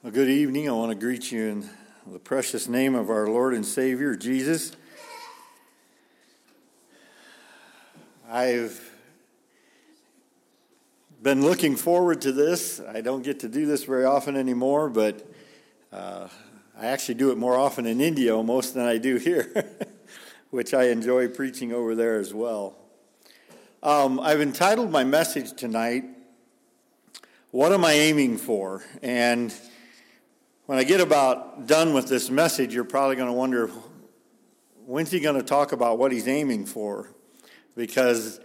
Well, good evening. I want to greet you in the precious name of our Lord and Savior, Jesus. I've been looking forward to this. I don't get to do this very often anymore, but uh, I actually do it more often in India almost than I do here, which I enjoy preaching over there as well. Um, I've entitled my message tonight, What Am I Aiming For? And when I get about done with this message, you're probably going to wonder when's he going to talk about what he's aiming for? Because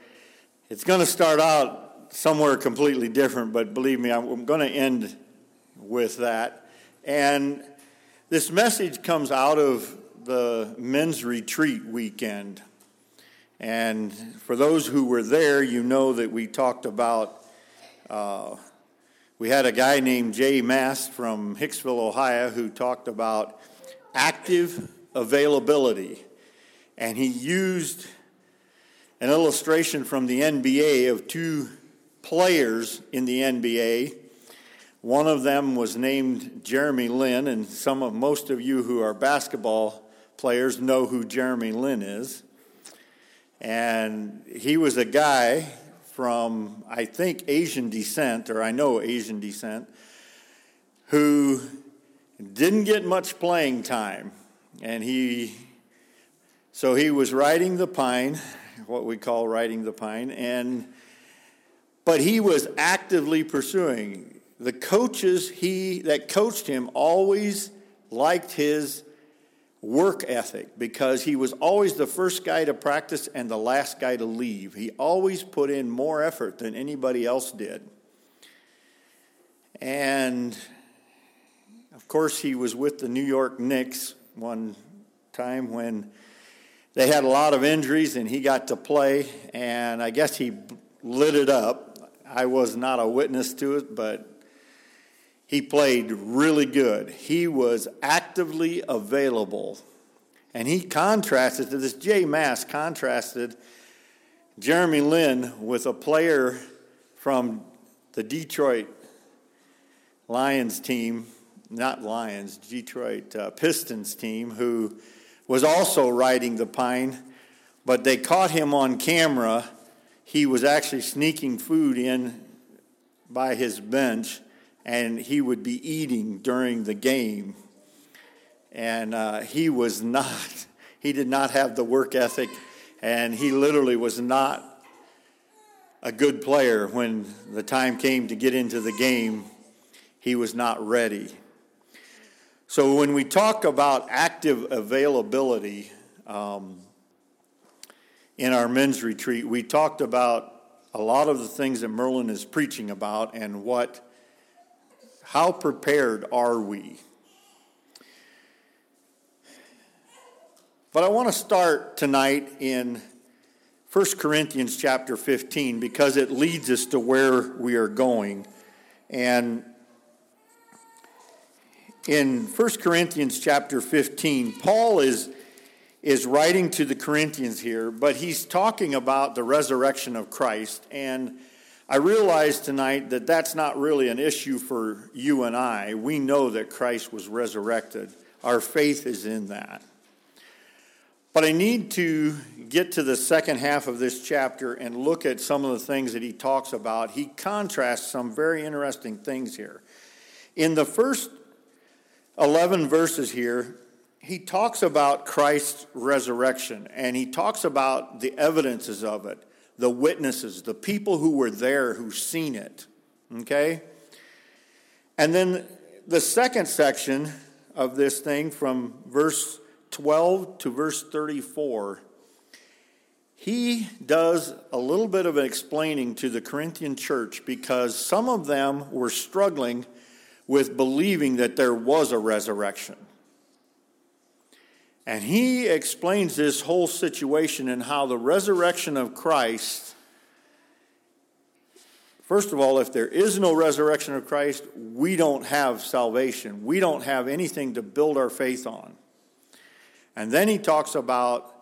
it's going to start out somewhere completely different, but believe me, I'm going to end with that. And this message comes out of the men's retreat weekend. And for those who were there, you know that we talked about uh, we had a guy named Jay Mast from Hicksville, Ohio, who talked about active availability. And he used an illustration from the NBA of two players in the NBA. One of them was named Jeremy Lin, and some of most of you who are basketball players know who Jeremy Lin is. And he was a guy from, I think, Asian descent, or I know Asian descent, who didn't get much playing time. And he, so he was riding the pine, what we call riding the pine, and, but he was actively pursuing. The coaches he, that coached him always liked his work ethic because he was always the first guy to practice and the last guy to leave. He always put in more effort than anybody else did. And of course, he was with the New York Knicks one time when they had a lot of injuries and he got to play, and I guess he lit it up. I was not a witness to it, but he played really good. He was actively available. And he contrasted to this, Jay Mast contrasted Jeremy Lin with a player from the Detroit Lions team, not Lions, Detroit uh, Pistons team, who was also riding the pine, but they caught him on camera. He was actually sneaking food in by his bench and he would be eating during the game. And uh, he was not, he did not have the work ethic, and he literally was not a good player when the time came to get into the game. He was not ready. So when we talk about active availability um, in our men's retreat, we talked about a lot of the things that Merlin is preaching about and what how prepared are we? But I want to start tonight in 1 Corinthians chapter 15 because it leads us to where we are going. And in 1 Corinthians chapter 15, Paul is, is writing to the Corinthians here, but he's talking about the resurrection of Christ. And I realize tonight that that's not really an issue for you and I. We know that Christ was resurrected, our faith is in that. But I need to get to the second half of this chapter and look at some of the things that he talks about. He contrasts some very interesting things here. In the first 11 verses here, he talks about Christ's resurrection and he talks about the evidences of it the witnesses, the people who were there who seen it. Okay? And then the second section of this thing from verse 12 to verse 34 he does a little bit of an explaining to the Corinthian church because some of them were struggling with believing that there was a resurrection. And he explains this whole situation and how the resurrection of Christ, first of all, if there is no resurrection of Christ, we don't have salvation. We don't have anything to build our faith on. And then he talks about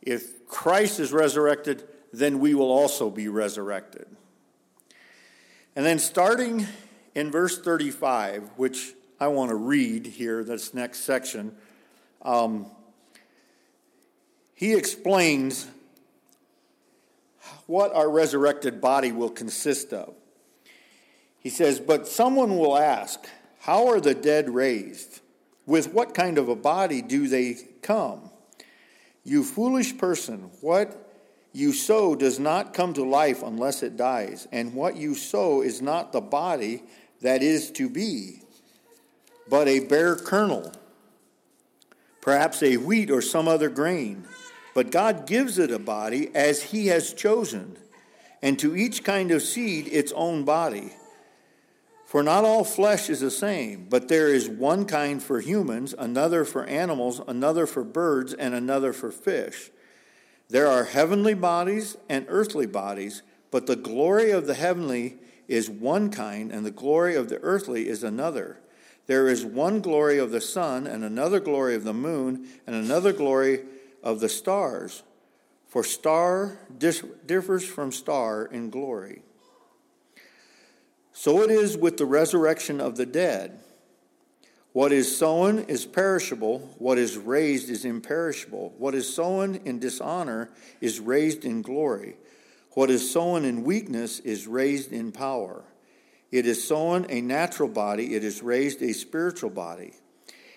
if Christ is resurrected, then we will also be resurrected. And then starting in verse 35, which I want to read here, this next section. Um, he explains what our resurrected body will consist of. He says, But someone will ask, How are the dead raised? With what kind of a body do they come? You foolish person, what you sow does not come to life unless it dies, and what you sow is not the body that is to be, but a bare kernel, perhaps a wheat or some other grain. But God gives it a body as He has chosen, and to each kind of seed its own body. For not all flesh is the same, but there is one kind for humans, another for animals, another for birds, and another for fish. There are heavenly bodies and earthly bodies, but the glory of the heavenly is one kind, and the glory of the earthly is another. There is one glory of the sun, and another glory of the moon, and another glory of the stars, for star differs from star in glory. So it is with the resurrection of the dead. What is sown is perishable, what is raised is imperishable. What is sown in dishonor is raised in glory. What is sown in weakness is raised in power. It is sown a natural body, it is raised a spiritual body.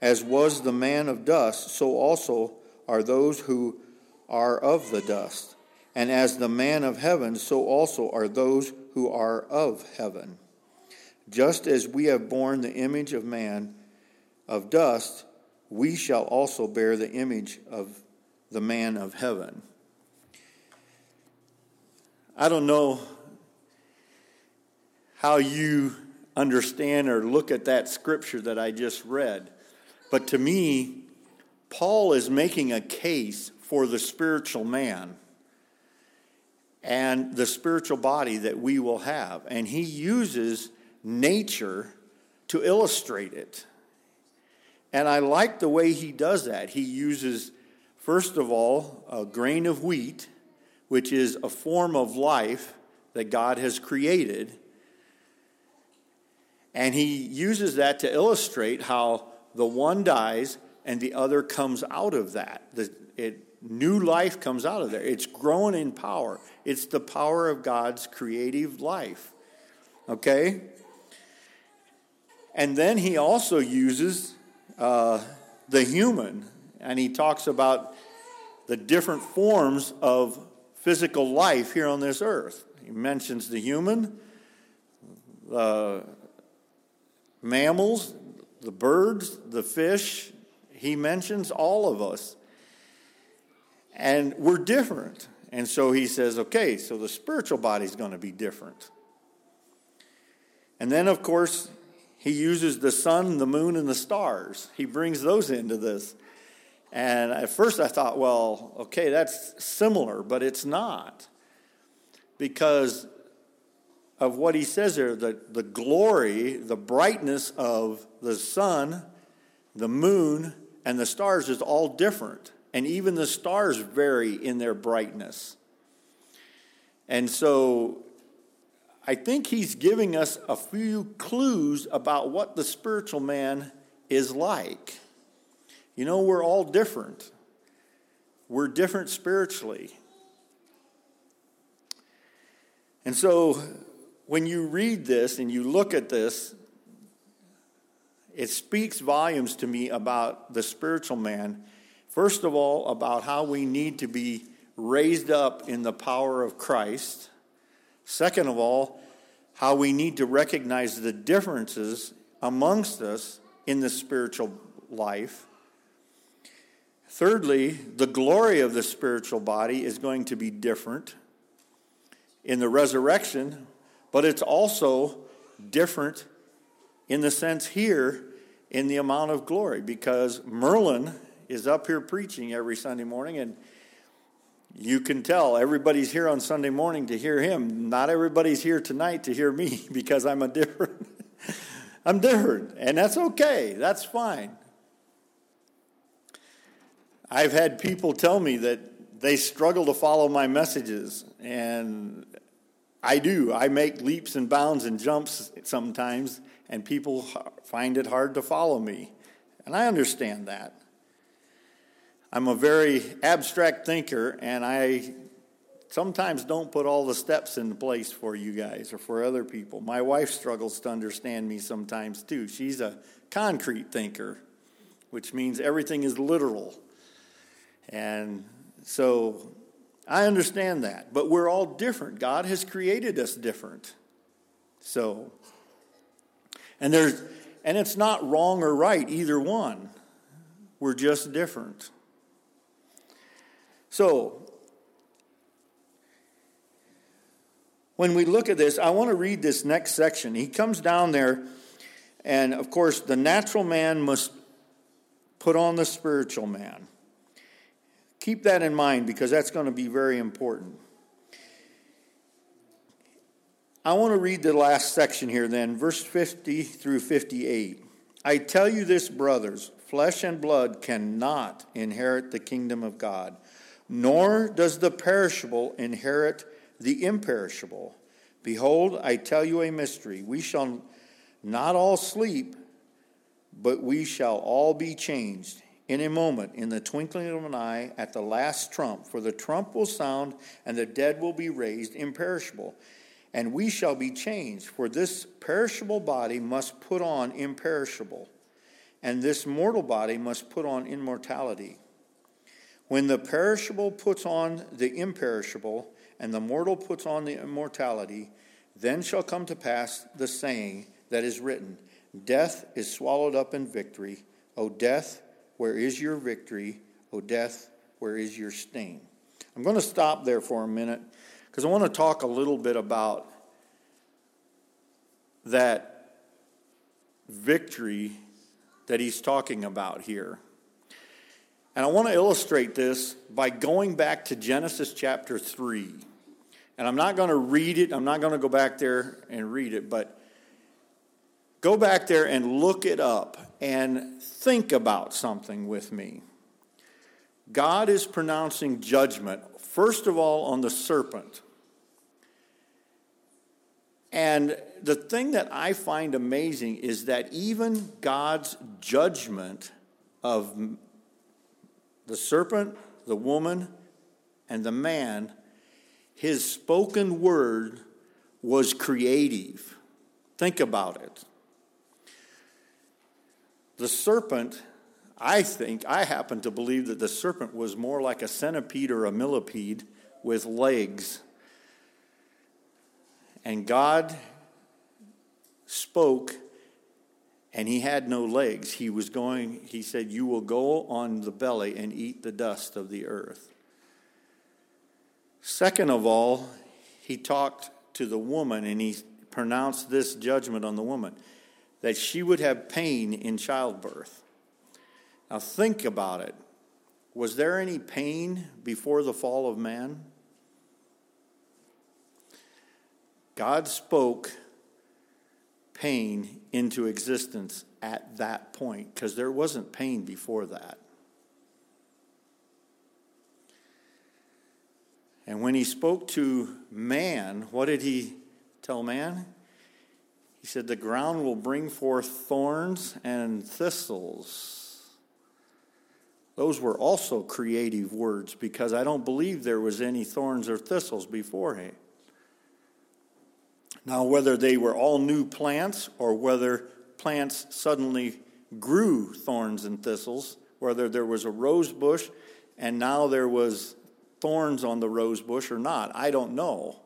As was the man of dust, so also are those who are of the dust. And as the man of heaven, so also are those who are of heaven. Just as we have borne the image of man of dust, we shall also bear the image of the man of heaven. I don't know how you understand or look at that scripture that I just read. But to me, Paul is making a case for the spiritual man and the spiritual body that we will have. And he uses nature to illustrate it. And I like the way he does that. He uses, first of all, a grain of wheat, which is a form of life that God has created. And he uses that to illustrate how the one dies and the other comes out of that. The, it, new life comes out of there. It's growing in power. It's the power of God's creative life. Okay? And then he also uses uh, the human, and he talks about the different forms of physical life here on this earth. He mentions the human, the mammals, the birds, the fish, he mentions all of us. And we're different. And so he says, okay, so the spiritual body is going to be different. And then, of course, he uses the sun, the moon, and the stars. He brings those into this. And at first I thought, well, okay, that's similar, but it's not. Because of what he says there the, the glory, the brightness of the sun, the moon, and the stars is all different. And even the stars vary in their brightness. And so I think he's giving us a few clues about what the spiritual man is like. You know, we're all different, we're different spiritually. And so when you read this and you look at this, it speaks volumes to me about the spiritual man. First of all, about how we need to be raised up in the power of Christ. Second of all, how we need to recognize the differences amongst us in the spiritual life. Thirdly, the glory of the spiritual body is going to be different in the resurrection but it's also different in the sense here in the amount of glory because Merlin is up here preaching every Sunday morning and you can tell everybody's here on Sunday morning to hear him. Not everybody's here tonight to hear me because I'm a different I'm different and that's okay. That's fine. I've had people tell me that they struggle to follow my messages and I do. I make leaps and bounds and jumps sometimes and people find it hard to follow me. And I understand that. I'm a very abstract thinker, and I sometimes don't put all the steps in place for you guys or for other people. My wife struggles to understand me sometimes too. She's a concrete thinker, which means everything is literal. And so I understand that, but we're all different. God has created us different. So, and there's, and it's not wrong or right, either one. We're just different. So, when we look at this, I want to read this next section. He comes down there, and of course, the natural man must put on the spiritual man. Keep that in mind because that's going to be very important. I want to read the last section here then, verse 50 through 58. I tell you this, brothers, flesh and blood cannot inherit the kingdom of God nor does the perishable inherit the imperishable. Behold, I tell you a mystery. We shall not all sleep, but we shall all be changed in a moment, in the twinkling of an eye, at the last trump. For the trump will sound, and the dead will be raised imperishable. And we shall be changed, for this perishable body must put on imperishable, and this mortal body must put on immortality. When the perishable puts on the imperishable, and the mortal puts on the immortality, then shall come to pass the saying that is written Death is swallowed up in victory. O death, where is your victory? O death, where is your sting? I'm going to stop there for a minute because I want to talk a little bit about that victory that he's talking about here. And I want to illustrate this by going back to Genesis chapter 3. And I'm not going to read it, I'm not going to go back there and read it, but go back there and look it up and think about something with me. God is pronouncing judgment, first of all, on the serpent. And the thing that I find amazing is that even God's judgment of the serpent, the woman, and the man, his spoken word was creative. Think about it. The serpent, I think, I happen to believe that the serpent was more like a centipede or a millipede with legs. And God spoke and he had no legs. He was going, he said, You will go on the belly and eat the dust of the earth. Second of all, he talked to the woman and he pronounced this judgment on the woman that she would have pain in childbirth. Now, think about it. Was there any pain before the fall of man? God spoke pain into existence at that point because there wasn't pain before that. And when he spoke to man, what did he tell man? He said, The ground will bring forth thorns and thistles. Those were also creative words because I don't believe there was any thorns or thistles beforehand. Now, whether they were all new plants or whether plants suddenly grew thorns and thistles, whether there was a rose bush and now there was thorns on the rose bush or not, I don't know.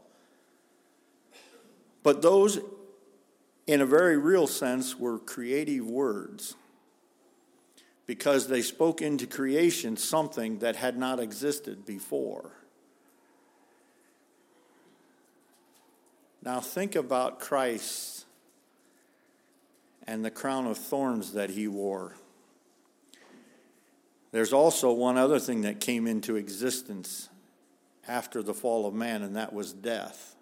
But those, in a very real sense, were creative words because they spoke into creation something that had not existed before. Now think about Christ and the crown of thorns that he wore. There's also one other thing that came into existence after the fall of man, and that was death.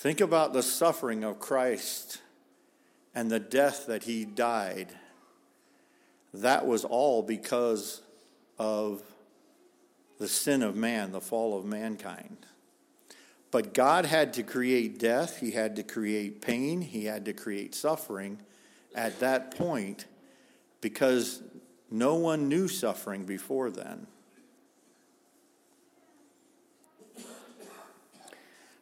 Think about the suffering of Christ and the death that he died. That was all because of the sin of man, the fall of mankind. But God had to create death, He had to create pain, He had to create suffering at that point because no one knew suffering before then.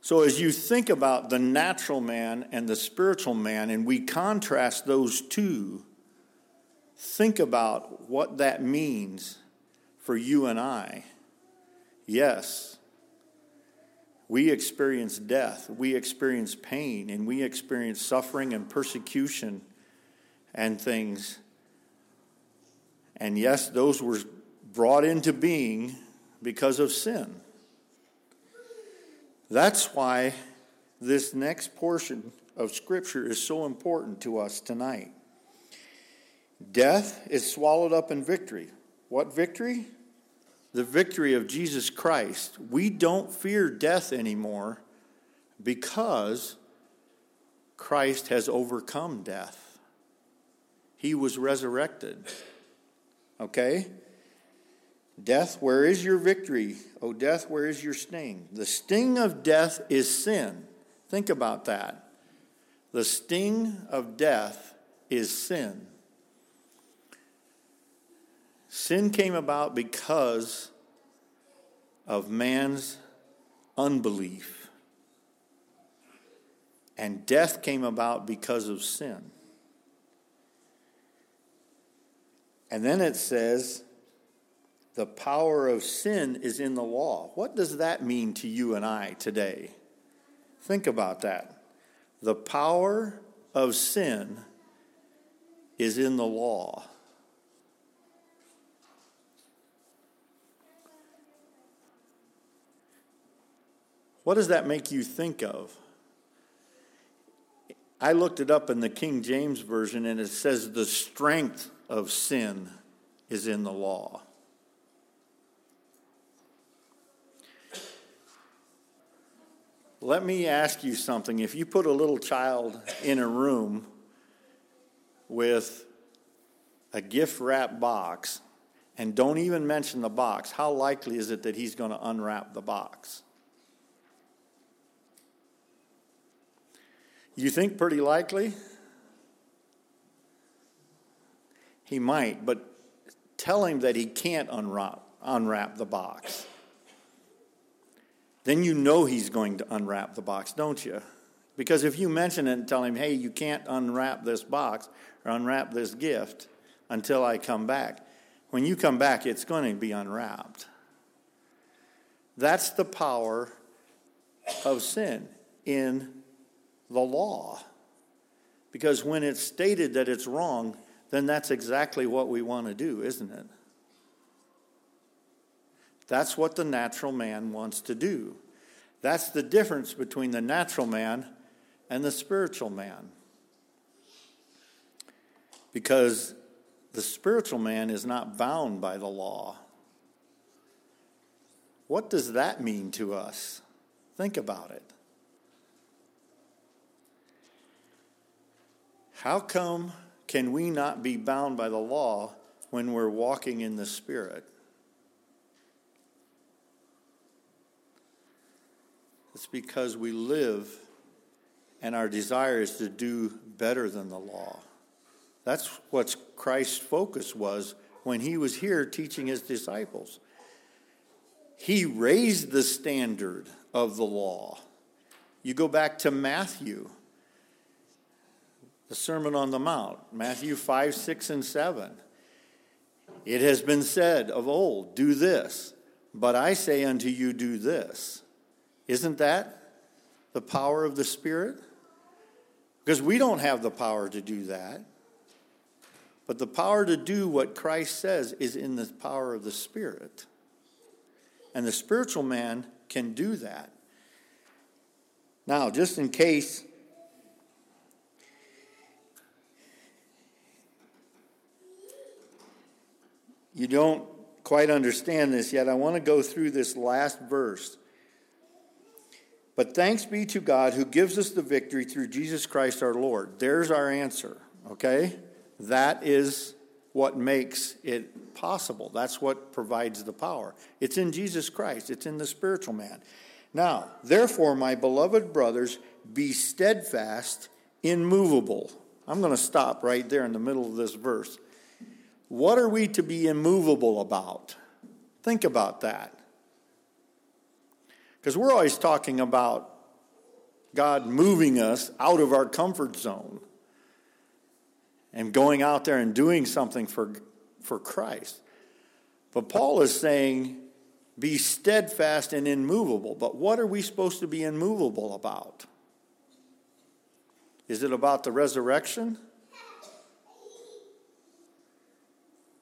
So, as you think about the natural man and the spiritual man, and we contrast those two, think about what that means for you and I. Yes, we experience death, we experience pain, and we experience suffering and persecution and things. And yes, those were brought into being because of sin. That's why this next portion of Scripture is so important to us tonight. Death is swallowed up in victory. What victory? The victory of Jesus Christ. We don't fear death anymore because Christ has overcome death. He was resurrected. Okay? Death, where is your victory? O death, where is your sting? The sting of death is sin. Think about that. The sting of death is sin. Sin came about because of man's unbelief. And death came about because of sin. And then it says, the power of sin is in the law. What does that mean to you and I today? Think about that. The power of sin is in the law. What does that make you think of? I looked it up in the King James Version and it says the strength of sin is in the law. Let me ask you something. If you put a little child in a room with a gift wrap box and don't even mention the box, how likely is it that he's going to unwrap the box? You think pretty likely? He might, but tell him that he can't unwrap, unwrap the box then you know he's going to unwrap the box, don't you? Because if you mention it and tell him, hey, you can't unwrap this box or unwrap this gift until I come back, when you come back, it's going to be unwrapped. That's the power of sin in the law. Because when it's stated that it's wrong, then that's exactly what we want to do, isn't it? That's what the natural man wants to do. That's the difference between the natural man and the spiritual man. Because the spiritual man is not bound by the law. What does that mean to us? Think about it. How come can we not be bound by the law when we're walking in the Spirit? It's because we live and our desire is to do better than the law. That's what Christ's focus was when he was here teaching his disciples. He raised the standard of the law. You go back to Matthew, the Sermon on the Mount, Matthew 5, 6, and 7. It has been said of old, do this, but I say unto you, do this. Isn't that the power of the Spirit? Because we don't have the power to do that. But the power to do what Christ says is in the power of the Spirit. And the spiritual man can do that. Now, just in case you don't quite understand this yet, I want to go through this last verse but thanks be to God who gives us the victory through Jesus Christ our Lord. There's our answer, okay? That is what makes it possible. That's what provides the power. It's in Jesus Christ, it's in the spiritual man. Now, therefore, my beloved brothers, be steadfast, immovable. I'm going to stop right there in the middle of this verse. What are we to be immovable about? Think about that. Because we're always talking about God moving us out of our comfort zone and going out there and doing something for, for Christ. But Paul is saying, be steadfast and immovable. But what are we supposed to be immovable about? Is it about the resurrection?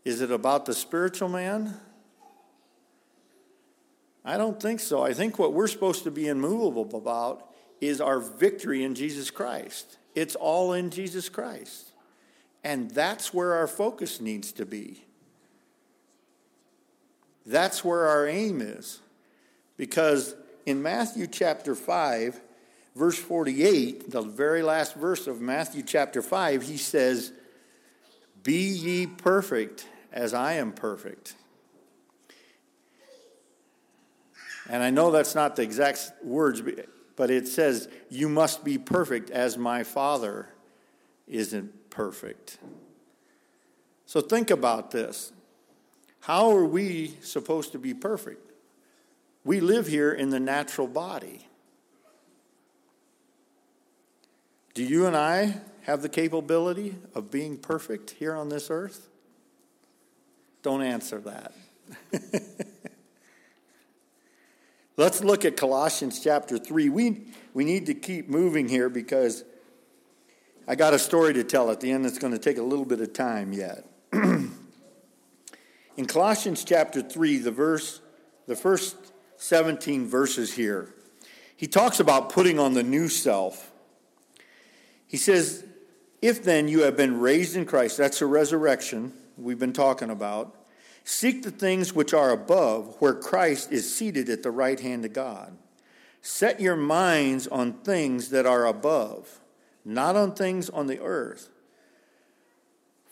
Is it about the spiritual man? I don't think so. I think what we're supposed to be immovable about is our victory in Jesus Christ. It's all in Jesus Christ. And that's where our focus needs to be. That's where our aim is. Because in Matthew chapter 5, verse 48, the very last verse of Matthew chapter 5, he says, Be ye perfect as I am perfect. And I know that's not the exact words, but it says, You must be perfect as my Father isn't perfect. So think about this. How are we supposed to be perfect? We live here in the natural body. Do you and I have the capability of being perfect here on this earth? Don't answer that. Let's look at Colossians chapter 3. We, we need to keep moving here because I got a story to tell at the end that's going to take a little bit of time yet. In Colossians chapter 3, the verse the first 17 verses here, he talks about putting on the new self. He says, If then you have been raised in Christ, that's a resurrection we've been talking about, seek the things which are above, where Christ is seated at the right hand of God. Set your minds on things that are above, not on things on the earth.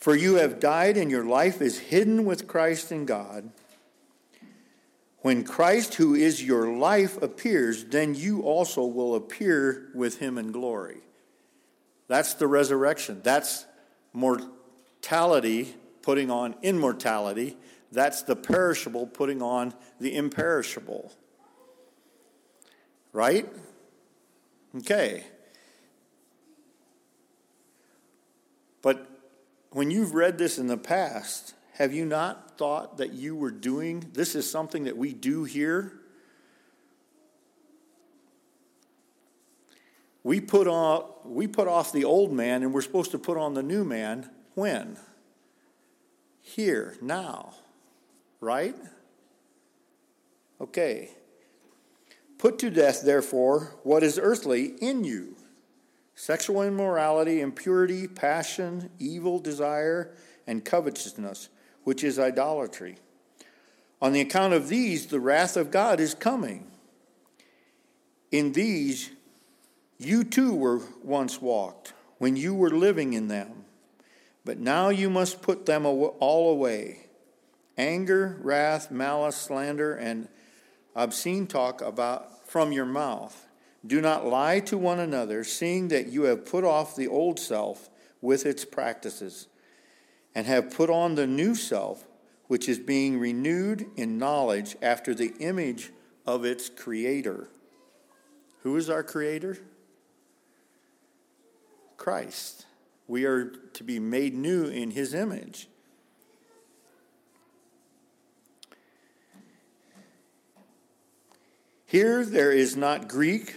For you have died, and your life is hidden with Christ in God. When Christ, who is your life, appears, then you also will appear with him in glory. That's the resurrection. That's mortality putting on immortality. That's the perishable putting on the imperishable. Right? Okay. But when you've read this in the past, have you not thought that you were doing this is something that we do here? We put, on, we put off the old man and we're supposed to put on the new man when? Here, now. Right? Okay. Put to death, therefore, what is earthly in you sexual immorality, impurity, passion, evil desire, and covetousness, which is idolatry. On the account of these, the wrath of God is coming. In these, you too were once walked when you were living in them, but now you must put them all away anger, wrath, malice, slander, and obscene talk about from your mouth. Do not lie to one another, seeing that you have put off the old self with its practices, and have put on the new self, which is being renewed in knowledge after the image of its creator. Who is our creator? Christ. We are to be made new in his image. Here there is not Greek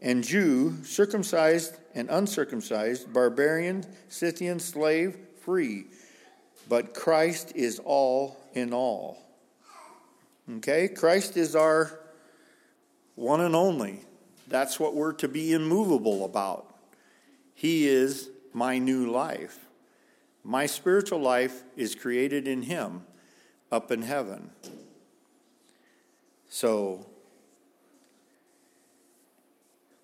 and Jew, circumcised and uncircumcised, barbarian, Scythian, slave, free, but Christ is all in all. Okay? Christ is our one and only. That's what we're to be immovable about. He is my new life. My spiritual life is created in Him. up in heaven. So,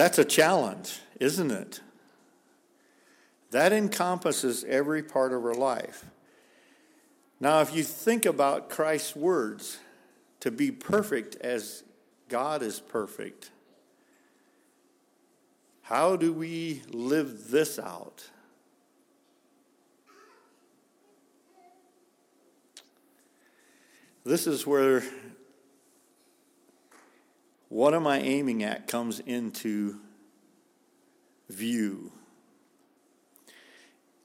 That's a challenge, isn't it? That encompasses every part of our life. Now, if you think about Christ's words, to be perfect as God is perfect, how do we live this out? This is where what am I aiming at comes into view.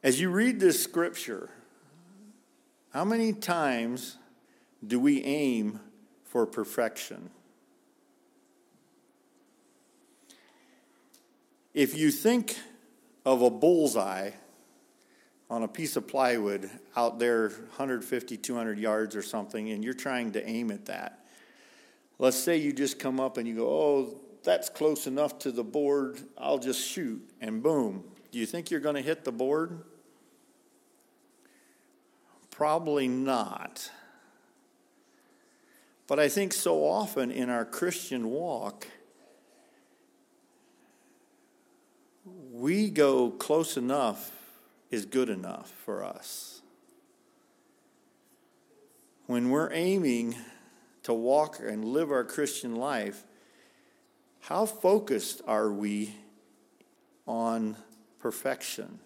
As you read this scripture, how many times do we aim for perfection? If you think of a bullseye on a piece of plywood out there 150, 200 yards or something, and you're trying to aim at that, let's say you just come up and you go, oh, that's close enough to the board, I'll just shoot, and boom. Do you think you're going to hit the board? Probably not. But I think so often in our Christian walk, we go close enough is good enough for us. When we're aiming to walk and live our Christian life, how focused are we on perfection?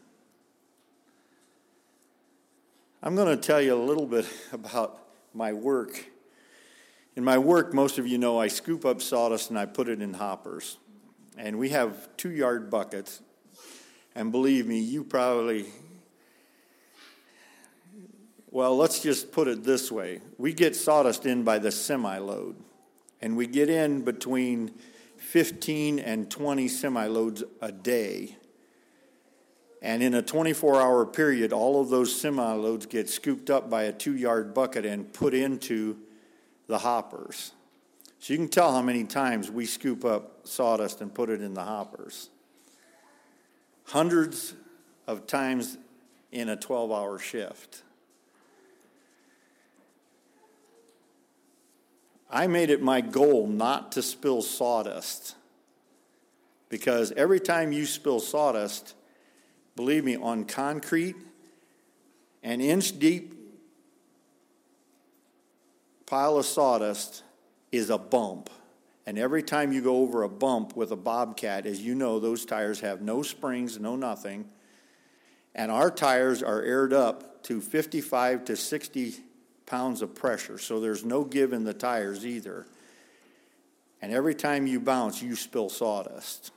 I'm going to tell you a little bit about my work. In my work, most of you know I scoop up sawdust and I put it in hoppers. And we have two yard buckets and believe me, you probably, well, let's just put it this way. We get sawdust in by the semi load, and we get in between 15 and 20 semi loads a day. And in a 24 hour period, all of those semi loads get scooped up by a two yard bucket and put into the hoppers. So you can tell how many times we scoop up sawdust and put it in the hoppers hundreds of times in a 12 hour shift. I made it my goal not to spill sawdust because every time you spill sawdust, believe me, on concrete, an inch deep pile of sawdust is a bump. And every time you go over a bump with a Bobcat, as you know, those tires have no springs, no nothing. And our tires are aired up to 55 to 60 pounds of pressure, so there's no give in the tires either. And every time you bounce, you spill sawdust.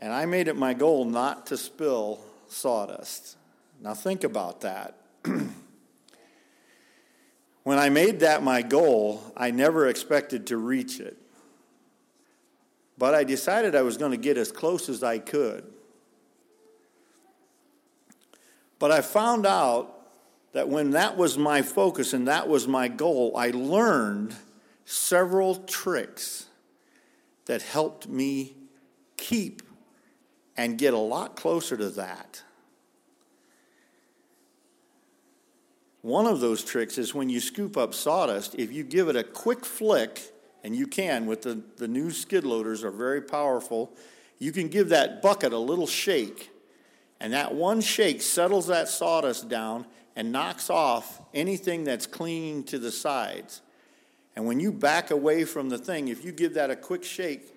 And I made it my goal not to spill sawdust. Now, think about that. When I made that my goal, I never expected to reach it. But I decided I was going to get as close as I could. But I found out that when that was my focus and that was my goal, I learned several tricks that helped me keep and get a lot closer to that. One of those tricks is when you scoop up sawdust, if you give it a quick flick, and you can with the, the new skid loaders are very powerful, you can give that bucket a little shake. And that one shake settles that sawdust down and knocks off anything that's clinging to the sides. And when you back away from the thing, if you give that a quick shake,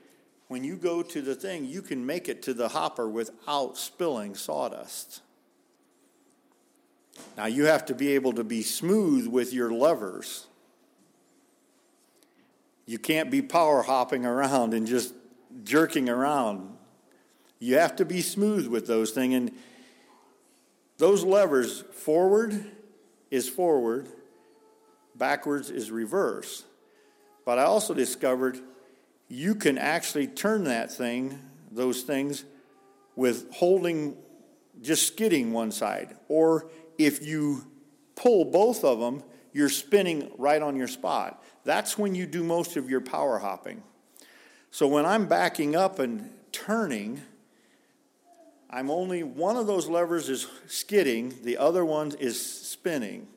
when you go to the thing, you can make it to the hopper without spilling sawdust. Now, you have to be able to be smooth with your levers. You can't be power hopping around and just jerking around. You have to be smooth with those things. And those levers, forward is forward, backwards is reverse. But I also discovered you can actually turn that thing, those things, with holding, just skidding one side. Or if you pull both of them, you're spinning right on your spot. That's when you do most of your power hopping. So when I'm backing up and turning, I'm only one of those levers is skidding, the other one is spinning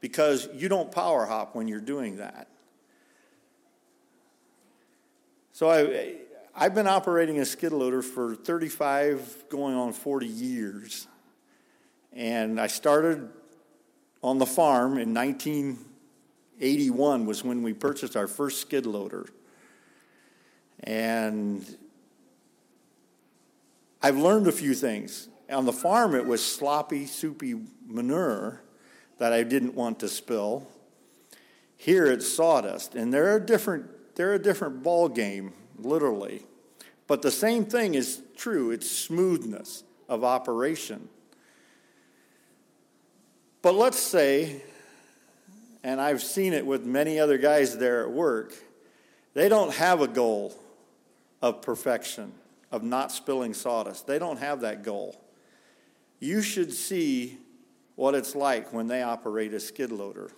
because you don't power hop when you're doing that. So I, I've been operating a skid loader for 35, going on 40 years. And I started on the farm in 1981 was when we purchased our first skid loader. And I've learned a few things. On the farm, it was sloppy, soupy manure that I didn't want to spill. Here, it's sawdust, and they're a different they're a different ball game, literally. But the same thing is true. It's smoothness of operation. But let's say, and I've seen it with many other guys there at work, they don't have a goal of perfection, of not spilling sawdust. They don't have that goal. You should see what it's like when they operate a skid loader.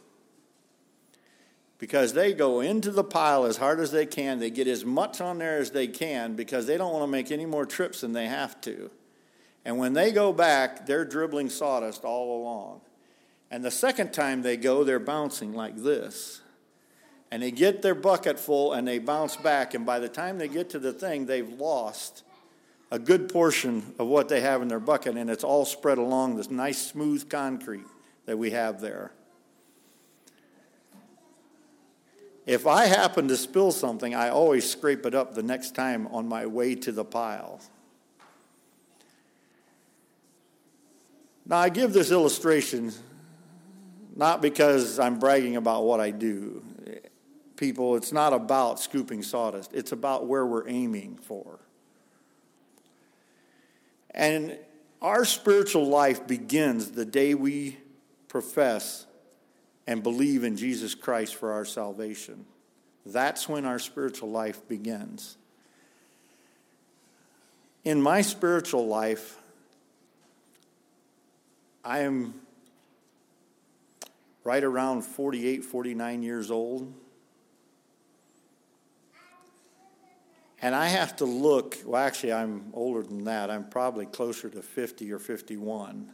Because they go into the pile as hard as they can. They get as much on there as they can because they don't want to make any more trips than they have to. And when they go back, they're dribbling sawdust all along. And the second time they go, they're bouncing like this. And they get their bucket full and they bounce back. And by the time they get to the thing, they've lost a good portion of what they have in their bucket. And it's all spread along this nice, smooth concrete that we have there. If I happen to spill something, I always scrape it up the next time on my way to the pile. Now, I give this illustration not because I'm bragging about what I do. People, it's not about scooping sawdust, it's about where we're aiming for. And our spiritual life begins the day we profess and believe in Jesus Christ for our salvation. That's when our spiritual life begins. In my spiritual life, I am right around 48, 49 years old. And I have to look, well, actually, I'm older than that. I'm probably closer to 50 or 51.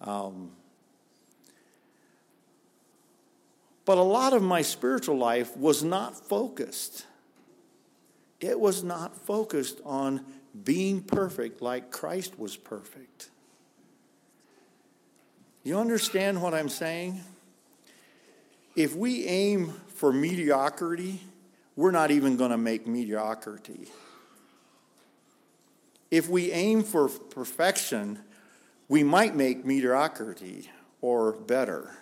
Um, but a lot of my spiritual life was not focused. It was not focused on being perfect like Christ was perfect. You understand what I'm saying? If we aim for mediocrity, we're not even going to make mediocrity. If we aim for perfection, we might make mediocrity or better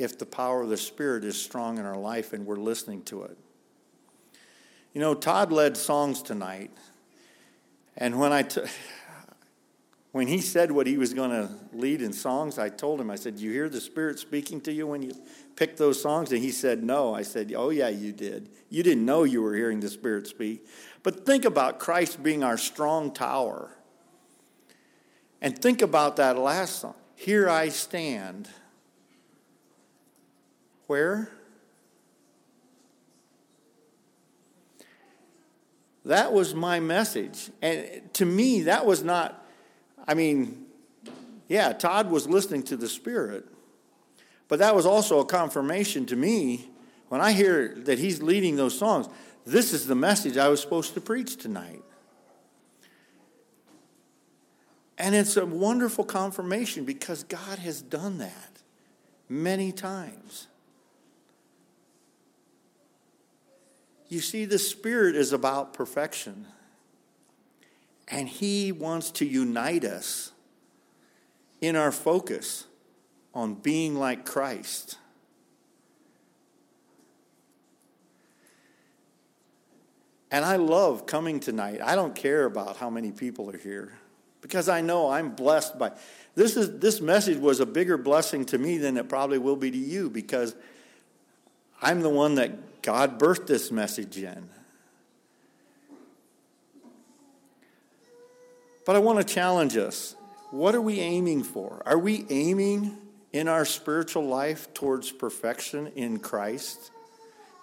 if the power of the Spirit is strong in our life and we're listening to it. You know, Todd led songs tonight, and when I t- when he said what he was going to lead in songs, I told him, I said, You hear the Spirit speaking to you when you pick those songs? And he said, No. I said, Oh, yeah, you did. You didn't know you were hearing the Spirit speak. But think about Christ being our strong tower. And think about that last song Here I stand. Where? That was my message. And to me, that was not I mean, yeah, Todd was listening to the Spirit, but that was also a confirmation to me when I hear that he's leading those songs. This is the message I was supposed to preach tonight. And it's a wonderful confirmation because God has done that many times. You see, the Spirit is about perfection. And He wants to unite us in our focus on being like Christ. And I love coming tonight. I don't care about how many people are here because I know I'm blessed by this is this message was a bigger blessing to me than it probably will be to you because I'm the one that God birthed this message in. But I want to challenge us. What are we aiming for? Are we aiming in our spiritual life towards perfection in Christ?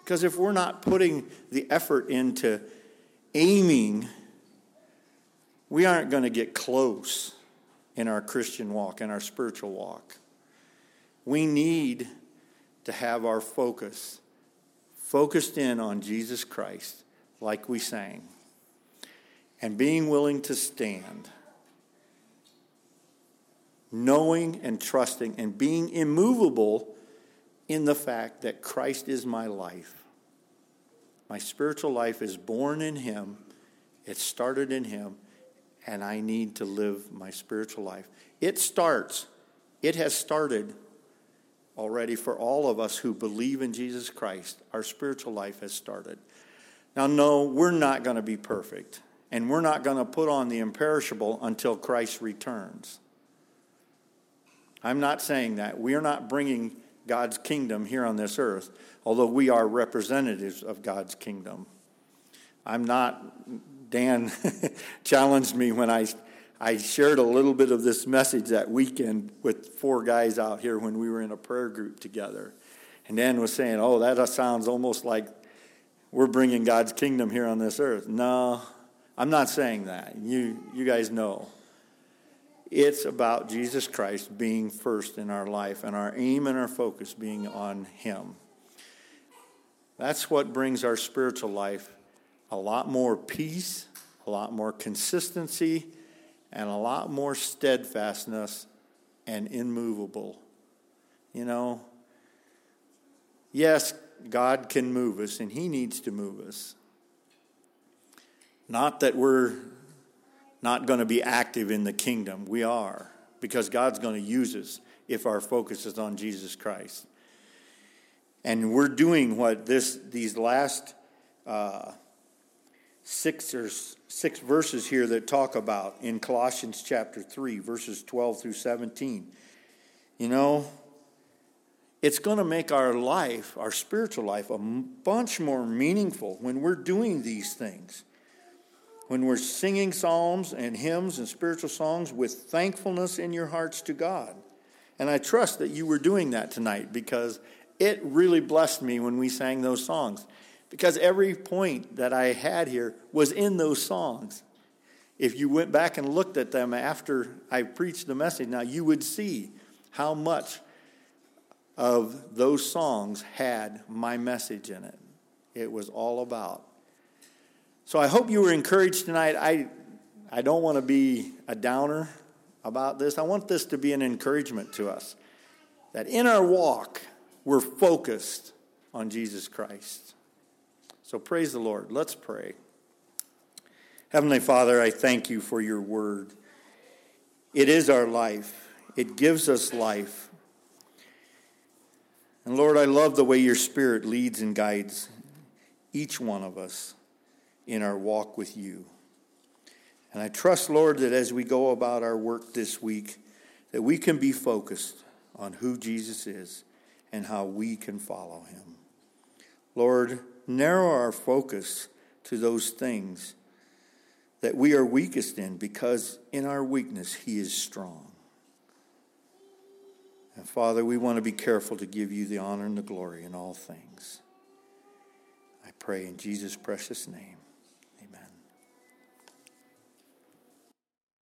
Because if we're not putting the effort into aiming, we aren't going to get close in our Christian walk, in our spiritual walk. We need to have our focus focused in on Jesus Christ, like we sang, and being willing to stand, knowing and trusting, and being immovable in the fact that Christ is my life. My spiritual life is born in Him, it started in Him, and I need to live my spiritual life. It starts, it has started already for all of us who believe in Jesus Christ. Our spiritual life has started. Now, no, we're not going to be perfect, and we're not going to put on the imperishable until Christ returns. I'm not saying that. We are not bringing God's kingdom here on this earth, although we are representatives of God's kingdom. I'm not, Dan challenged me when I I shared a little bit of this message that weekend with four guys out here when we were in a prayer group together. And Dan was saying, Oh, that sounds almost like we're bringing God's kingdom here on this earth. No, I'm not saying that. You, you guys know. It's about Jesus Christ being first in our life and our aim and our focus being on Him. That's what brings our spiritual life a lot more peace, a lot more consistency, and a lot more steadfastness and immovable. You know, yes, God can move us and He needs to move us. Not that we're not going to be active in the kingdom. We are, because God's going to use us if our focus is on Jesus Christ. And we're doing what this these last uh, six or six verses here that talk about in Colossians chapter 3, verses 12 through 17. You know, it's going to make our life, our spiritual life, a bunch more meaningful when we're doing these things. When we're singing psalms and hymns and spiritual songs with thankfulness in your hearts to God. And I trust that you were doing that tonight because it really blessed me when we sang those songs because every point that I had here was in those songs. If you went back and looked at them after I preached the message, now you would see how much of those songs had my message in it. It was all about. So I hope you were encouraged tonight. I, I don't want to be a downer about this. I want this to be an encouragement to us that in our walk, we're focused on Jesus Christ. So praise the Lord. Let's pray. Heavenly Father, I thank you for your word. It is our life, it gives us life. And Lord, I love the way your Spirit leads and guides each one of us in our walk with you. And I trust, Lord, that as we go about our work this week, that we can be focused on who Jesus is and how we can follow him. Lord, narrow our focus to those things that we are weakest in because in our weakness he is strong. And Father, we want to be careful to give you the honor and the glory in all things. I pray in Jesus' precious name.